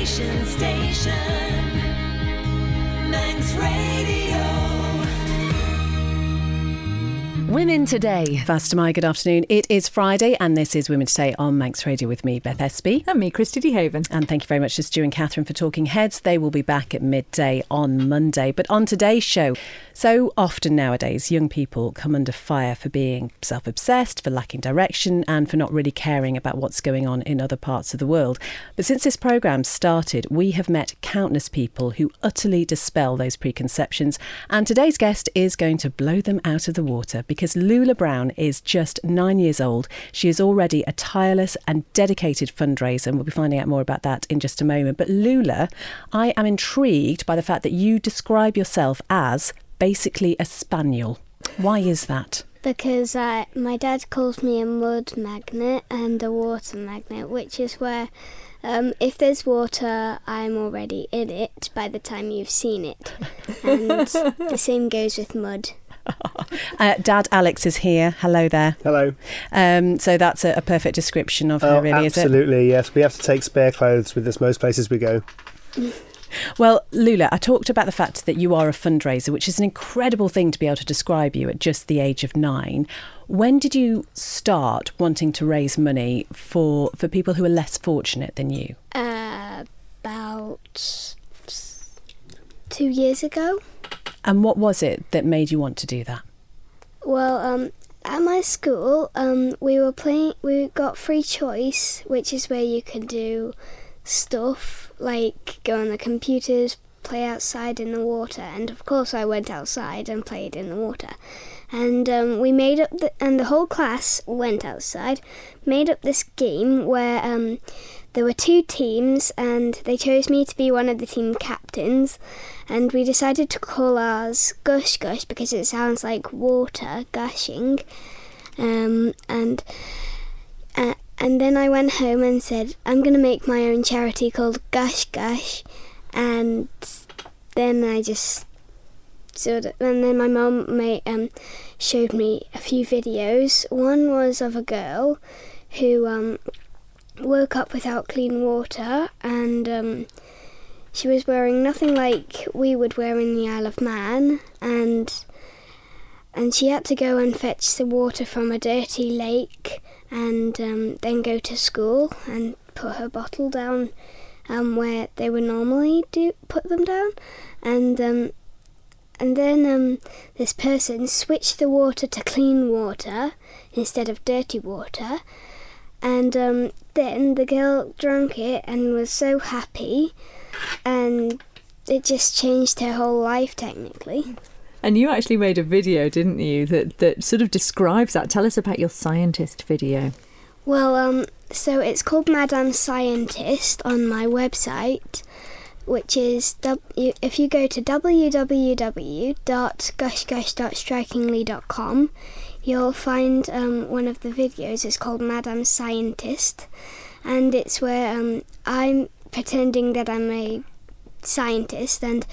Inspiration Station. Manx Radio. Women Today. Fast my good afternoon. It is Friday, and this is Women Today on Manx Radio with me, Beth Espy. And me, Christy DeHaven. And thank you very much to Stu and Catherine for talking heads. They will be back at midday on Monday. But on today's show, so often nowadays, young people come under fire for being self obsessed, for lacking direction, and for not really caring about what's going on in other parts of the world. But since this programme started, we have met countless people who utterly dispel those preconceptions. And today's guest is going to blow them out of the water because Lula Brown is just nine years old. She is already a tireless and dedicated fundraiser, and we'll be finding out more about that in just a moment. But Lula, I am intrigued by the fact that you describe yourself as basically a spaniel. Why is that? because uh, my dad calls me a mud magnet and a water magnet, which is where um, if there's water, I'm already in it by the time you've seen it. And the same goes with mud. Uh, Dad Alex is here. Hello there. Hello. Um, so that's a, a perfect description of her, Oh, really, is it? absolutely, yes. We have to take spare clothes with us most places we go. Well, Lula, I talked about the fact that you are a fundraiser, which is an incredible thing to be able to describe you at just the age of nine. When did you start wanting to raise money for, for people who are less fortunate than you? Uh, about two years ago. And what was it that made you want to do that? Well, um, at my school, um, we were playing. We got free choice, which is where you can do stuff like go on the computers, play outside in the water, and of course, I went outside and played in the water. And um, we made up, the, and the whole class went outside, made up this game where um, there were two teams, and they chose me to be one of the team captains. And we decided to call ours Gush Gush because it sounds like water gushing. Um, and uh, and then I went home and said, I'm going to make my own charity called Gush Gush. And then I just sort of, and then my mum made, um, showed me a few videos. One was of a girl who um, woke up without clean water and um, she was wearing nothing like we would wear in the Isle of Man and and she had to go and fetch the water from a dirty lake and um, then go to school and put her bottle down um, where they would normally do put them down and um, and then um, this person switched the water to clean water instead of dirty water and um, then the girl drank it and was so happy and it just changed her whole life technically And you actually made a video, didn't you, that, that sort of describes that. Tell us about your scientist video. well um, so it's called madame scientist on my website which is if you go to www.gushgush.strikingly.com you'll find um, one of the videos. It's called madame scientist and it's where um, i'm pretending that i'm a scientist and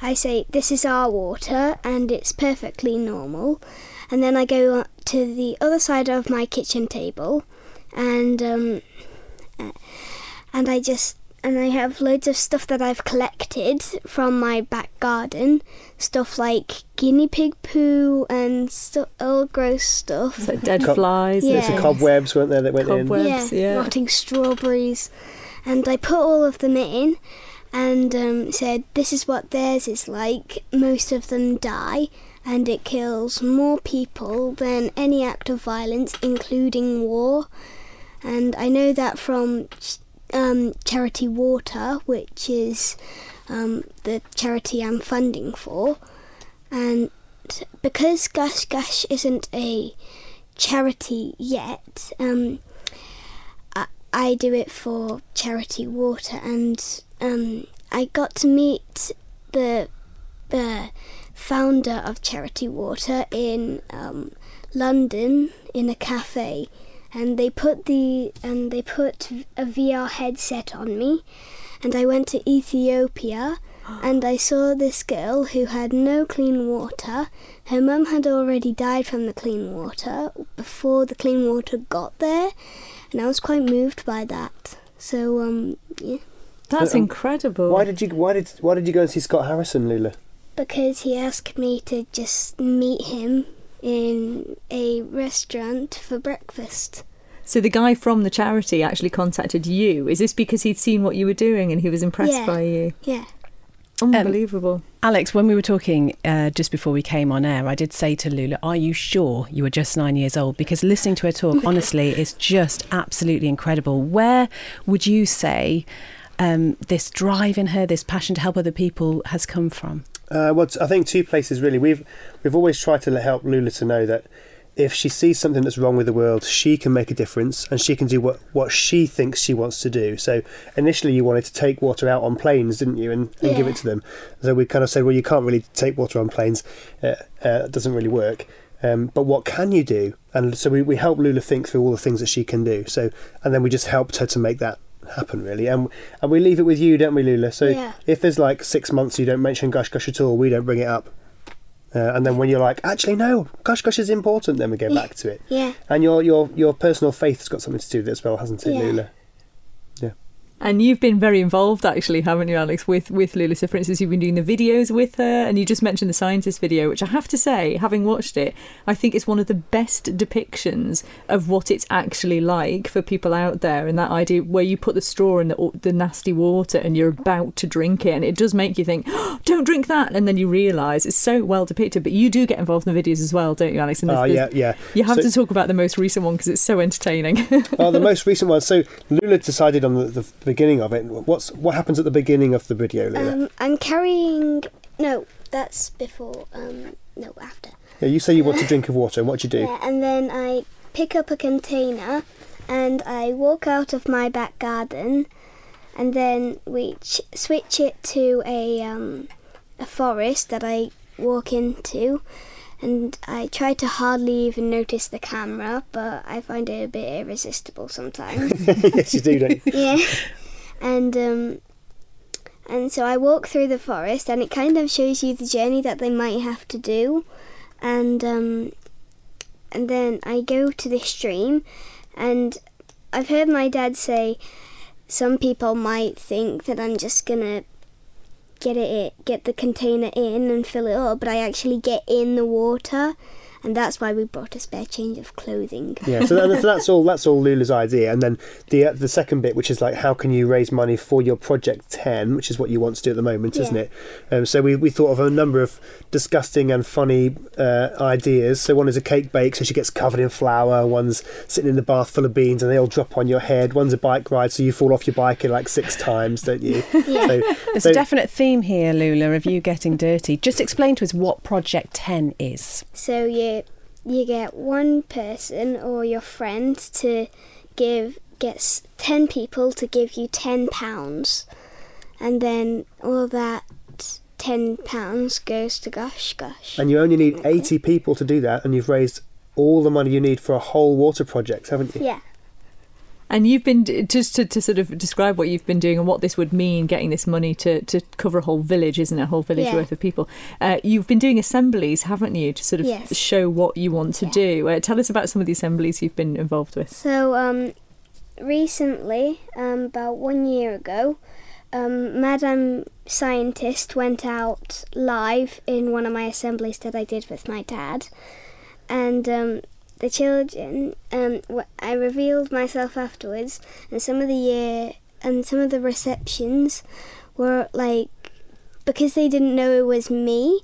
I say this is our water and it's perfectly normal. And then I go to the other side of my kitchen table and um, and I just and I have loads of stuff that I've collected from my back garden stuff like guinea pig poo and stu- all gross stuff So dead Co- flies. Yeah. There's some cobwebs, weren't there, that went Cobwebs. in? yeah, yeah. rotting strawberries. And I put all of them in and um, said, This is what theirs is like. Most of them die, and it kills more people than any act of violence, including war. And I know that from um, Charity Water, which is um, the charity I'm funding for. And because Gush Gush isn't a charity yet, um, I, I do it for Charity Water, and um, I got to meet the the founder of Charity Water in um, London in a cafe, and they put the and they put a VR headset on me, and I went to Ethiopia. And I saw this girl who had no clean water. Her mum had already died from the clean water before the clean water got there, and I was quite moved by that. So, um, yeah. That's Um, incredible. Why did you Why did Why did you go and see Scott Harrison, Lula? because he asked me to just meet him in a restaurant for breakfast. So the guy from the charity actually contacted you. Is this because he'd seen what you were doing and he was impressed Yeah. by you? Yeah. Unbelievable. Alex, when we were talking uh, just before we came on air, I did say to Lula, Are you sure you were just nine years old? Because listening to her talk, honestly, is just absolutely incredible. Where would you say um, this drive in her, this passion to help other people, has come from? Uh, well, t- I think two places really. We've we've always tried to let- help Lula to know that if she sees something that's wrong with the world, she can make a difference and she can do what, what she thinks she wants to do. So initially, you wanted to take water out on planes, didn't you, and, and give it to them. So we kind of said, well, you can't really take water on planes. Uh, uh, it doesn't really work. Um, but what can you do? And so we, we help Lula think through all the things that she can do. So and then we just helped her to make that happen really. And and we leave it with you, don't we, Lula? So Yeah. if there's like six months you don't mention Gush Gush at all, we don't bring it up. Uh, and then when you're like, actually no, Gush Gush is important, then we go back to it. Yeah. And your your your personal faith has got something to do with it as well, hasn't it, Yeah. Lula? And you've been very involved, actually, haven't you, Alex, with, with Lula? So, for instance, you've been doing the videos with her, and you just mentioned the scientist video, which I have to say, having watched it, I think it's one of the best depictions of what it's actually like for people out there. And that idea where you put the straw in the, the nasty water and you're about to drink it, and it does make you think, oh, don't drink that. And then you realise it's so well depicted. But you do get involved in the videos as well, don't you, Alex? And Oh there's- yeah, yeah. You have So- to talk about the most recent one because it's so entertaining. oh, the most recent one. So Lula decided on the, the beginning of it. What's what happens at the beginning of the video, Lula? Um, I'm carrying. No, that's before. Um, no, after. yeah, you say you want a drink of water, and what do you do? Yeah, and then I pick up a container and I walk out of my back garden, and then we ch- switch it to a um, a forest that I walk into, and I try to hardly even notice the camera, but I find it a bit irresistible sometimes. yes, you do, don't you? yeah, and um, and so I walk through the forest, and it kind of shows you the journey that they might have to do, and um, and then I go to the stream, and I've heard my dad say some people might think that I'm just gonna get it get the container in and fill it up, but I actually get in the water, and that's why we brought a spare change of clothing. Yeah, so, that, so that's all. That's all Lula's idea, and then the uh, the second bit, which is like, how can you raise money for your project ten, which is what you want to do at the moment, isn't it? Um, so we, we thought of a number of disgusting and funny uh, ideas. So one is a cake bake, so she gets covered in flour. One's sitting in the bath full of beans, and they all drop on your head. One's a bike ride, so you fall off your bike like six times, don't you? Yeah. So, There's so- a definite theme here, Lula, of you getting dirty. Just explain to us what Project 10 is. So you you get one person or your friend to give gets ten people to give you ten pounds, and then all that ten pounds goes to Gush Gush. and you only need eighty people to do that, and you've raised all the money you need for a whole water project, haven't you? Yeah. And you've been just to, to sort of describe what you've been doing and what this would mean, getting this money to, to cover a whole village, isn't it? A whole village Yeah. worth of people. Uh, you've been doing assemblies, haven't you, to sort of Yes. show what you want to Yeah. do? Uh, tell us about some of the assemblies you've been involved with. So um, recently, um, about one year ago, um, Madam Scientist went out live in one of my assemblies that I did with my dad, and um, the children. Um, I revealed myself afterwards, and some of the year and some of the receptions were like because they didn't know it was me.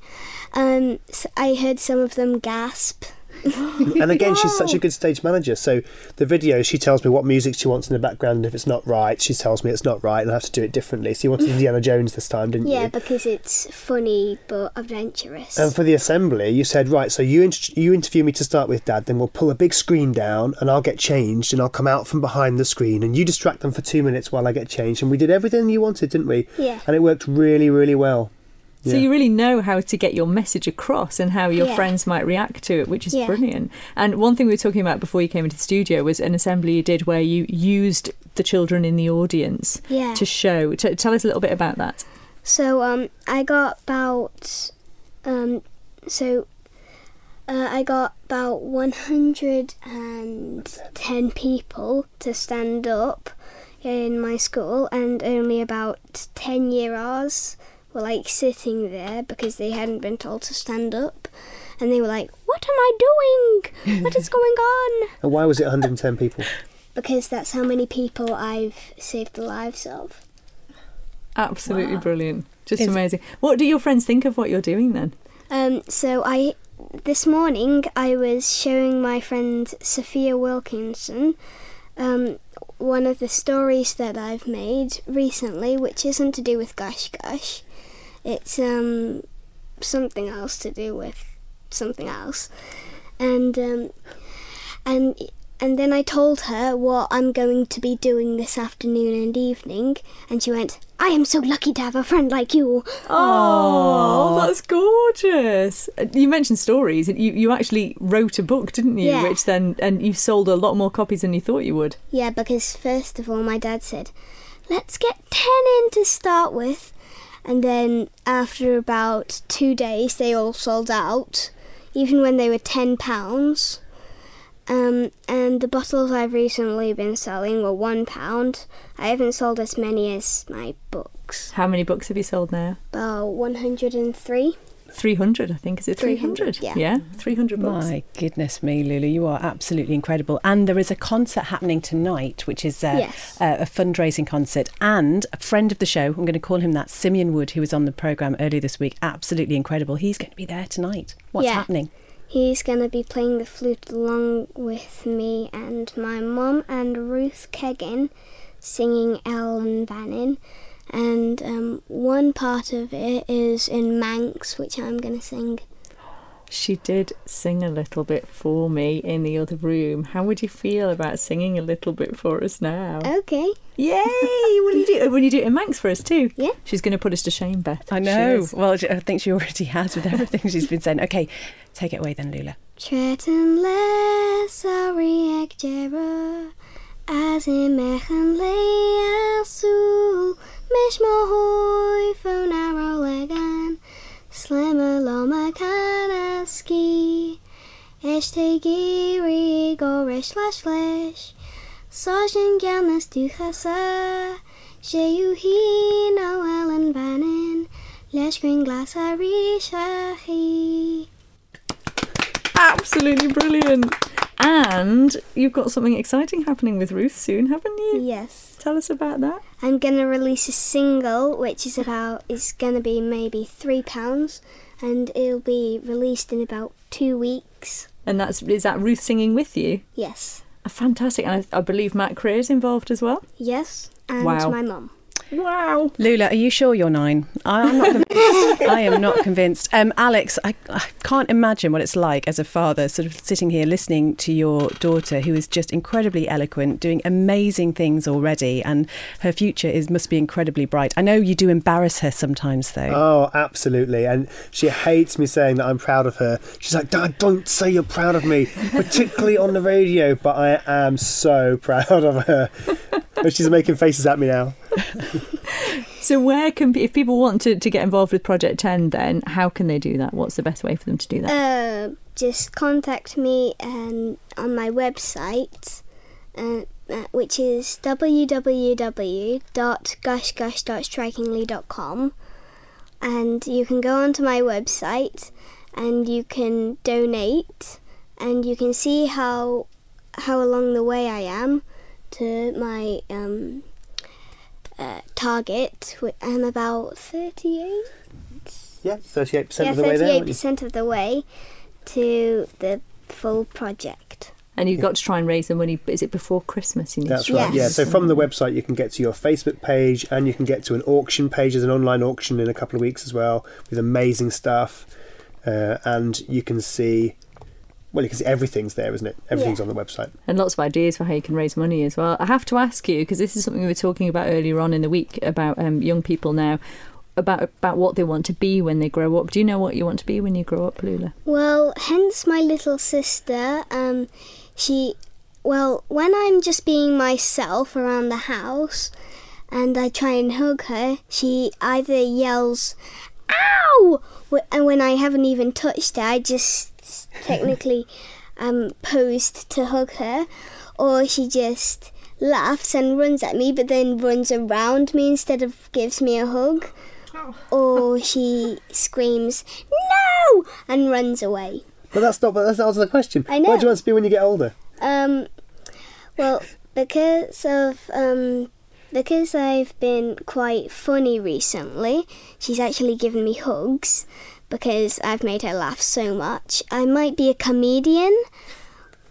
Um, I heard some of them gasp. And again, she's such a good stage manager. So the video, she tells me what music she wants in the background. And if it's not right, she tells me it's not right, and I have to do it differently. So you wanted Indiana Jones this time, didn't Yeah, you? because it's funny but adventurous. And for the assembly, you said, right, so you int- you interview me to start with, Dad. Then we'll pull a big screen down, and I'll get changed, and I'll come out from behind the screen, and you distract them for two minutes while I get changed. And we did everything you wanted, didn't we? Yeah. And it worked really, really well. So Yeah. you really know how to get your message across and how your Yeah. friends might react to it, which is Yeah. brilliant. And one thing we were talking about before you came into the studio was an assembly you did where you used the children in the audience Yeah. to show. T- tell us a little bit about that. So um, I got about um, so uh, I got about one hundred and ten people to stand up in my school, and only about 10 year olds were like sitting there because they hadn't been told to stand up. And they were like, What am I doing? What is going on? And why was it 110 people? Because that's how many people I've saved the lives of. Absolutely brilliant. Just Is- amazing. What do your friends think of what you're doing then? Um, so I, this morning, I was showing my friend Sophia Wilkinson um, one of the stories that I've made recently, which isn't to do with Gush Gush. It's um, something else to do with something else, and um, and and then I told her what I'm going to be doing this afternoon and evening, and she went, "I am so lucky to have a friend like you." Oh, that's gorgeous. You mentioned stories. and You you actually wrote a book, didn't you? Yeah. Which then and you sold a lot more copies than you thought you would. Yeah, because first of all, my dad said, let's get 10 in to start with. And then after about two days, they all sold out, even when they were £10. Um, and the bottles I've recently been selling were £1. I haven't sold as many as my books. How many books have you sold now? About 103. 300, I think. Is it 300? 300, yeah. Yeah, 300 books. My goodness me, Lulu, you are absolutely incredible. And there is a concert happening tonight, which is uh, Yes. uh, a fundraising concert. And a friend of the show, I'm going to call him that, Simeon Wood, who was on the programme earlier this week, absolutely incredible. He's going to be there tonight. What's Yeah. happening? He's going to be playing the flute along with me and my mum and Ruth Keggin singing Ellan Vannin. And um, one part of it is in Manx, which I'm going to sing. She did sing a little bit for me in the other room. How would you feel about singing a little bit for us now? Okay. Yay! Will you do? Will you do it in Manx for us too? Yeah. She's going to put us to shame, Beth. I know. Well, I think she already has with everything she's been saying. Okay, take it away then, Lula. Tretan les ari ag jera As i mechan le asul. Mish mo hoi phone arrow legan Slimmer loma can ski. Ish te giri go rish slash flesh. Sajin gamas du chasa Je you he no Ellan Vannin. Lesh green glass a rishachi Absolutely brilliant. And you've got something exciting happening with Ruth soon, haven't you? Yes. Tell us about that. I'm gonna release a single, which is about is gonna be maybe three pounds, and it'll be released in about two weeks. And that's is that Ruth singing with you? Yes, Ah, Fantastic. And I, I believe Matt Creer is involved as well. yes, and Wow. my mum. Wow. Lula, are you sure you're nine? I, I'm not convinced. I am not convinced. Um, Alex, I, I can't imagine what it's like as a father, sort of sitting here listening to your daughter, who is just incredibly eloquent, doing amazing things already, and her future is must be incredibly bright. I know you do embarrass her sometimes, though. Oh, absolutely. And she hates me saying that I'm proud of her. She's like, Dad, don't say you're proud of me, particularly on the radio. But I am so proud of her. She's making faces at me now. So where can if people want to, to get involved with Project Ten, then how can they do that? What's the best way for them to do that? Uh, just contact me um, on my website, uh, uh, which is www.gushgush.strikingly.com, and you can go onto my website and you can donate, and you can see how how along the way I am to my um, uh, target. wh- I'm about thirty-eight. Yeah, 38% Yeah, of the way there. 38% of the way to the full project. and you've got to try and raise the money. Is it before Christmas? You need That's to right. Yeah. So from the website, you can get to your Facebook page, and you can get to an auction page. There's an online auction in a couple of weeks as well, with amazing stuff. Uh, and you can see, well, because everything's there, isn't it? Everything's Yeah. on the website. and lots of ideas for how you can raise money as well. I have to ask you because this is something we were talking about earlier on in the week about um, young people now. About about what they want to be when they grow up. Do you know what you want to be when you grow up, Lula? Well, hence my little sister. Um, she, well, when I'm just being myself around the house, and I try and hug her, she either yells, "Ow!" and when I haven't even touched her, I just technically um posed to hug her, or she just laughs and runs at me, but then runs around me instead of gives me a hug. Or she screams, no! and runs away. But that's not. But that's not the question. I know. Where do you want to be when you get older? Um, well, because of um, because I've been quite funny recently, she's actually given me hugs because I've made her laugh so much. I might be a comedian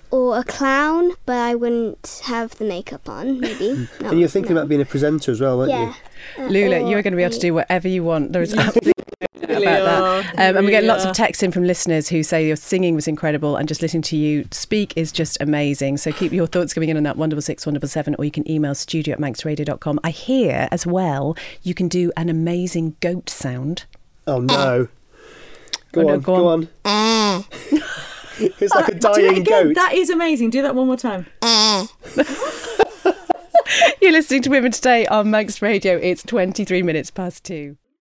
or a clown, but I wouldn't have the makeup on. Maybe. No, and you're thinking no. about being a presenter as well, weren't yeah. you? Uh, Lula, you're going to be able to do whatever you want. There is absolutely no doubt about that. Um, and we get lots of texts in from listeners who say your singing was incredible and just listening to you speak is just amazing. So keep your thoughts coming in on that 166 177 or you can email studio at manxradio.com. I hear as well you can do an amazing goat sound. Oh no. Go Oh, no, on, go go on. on. it's like a Do it dying again. goat. That is amazing. Do that one more time. Eh. You're listening to Women Today on Manx Radio. It's 23 minutes past two.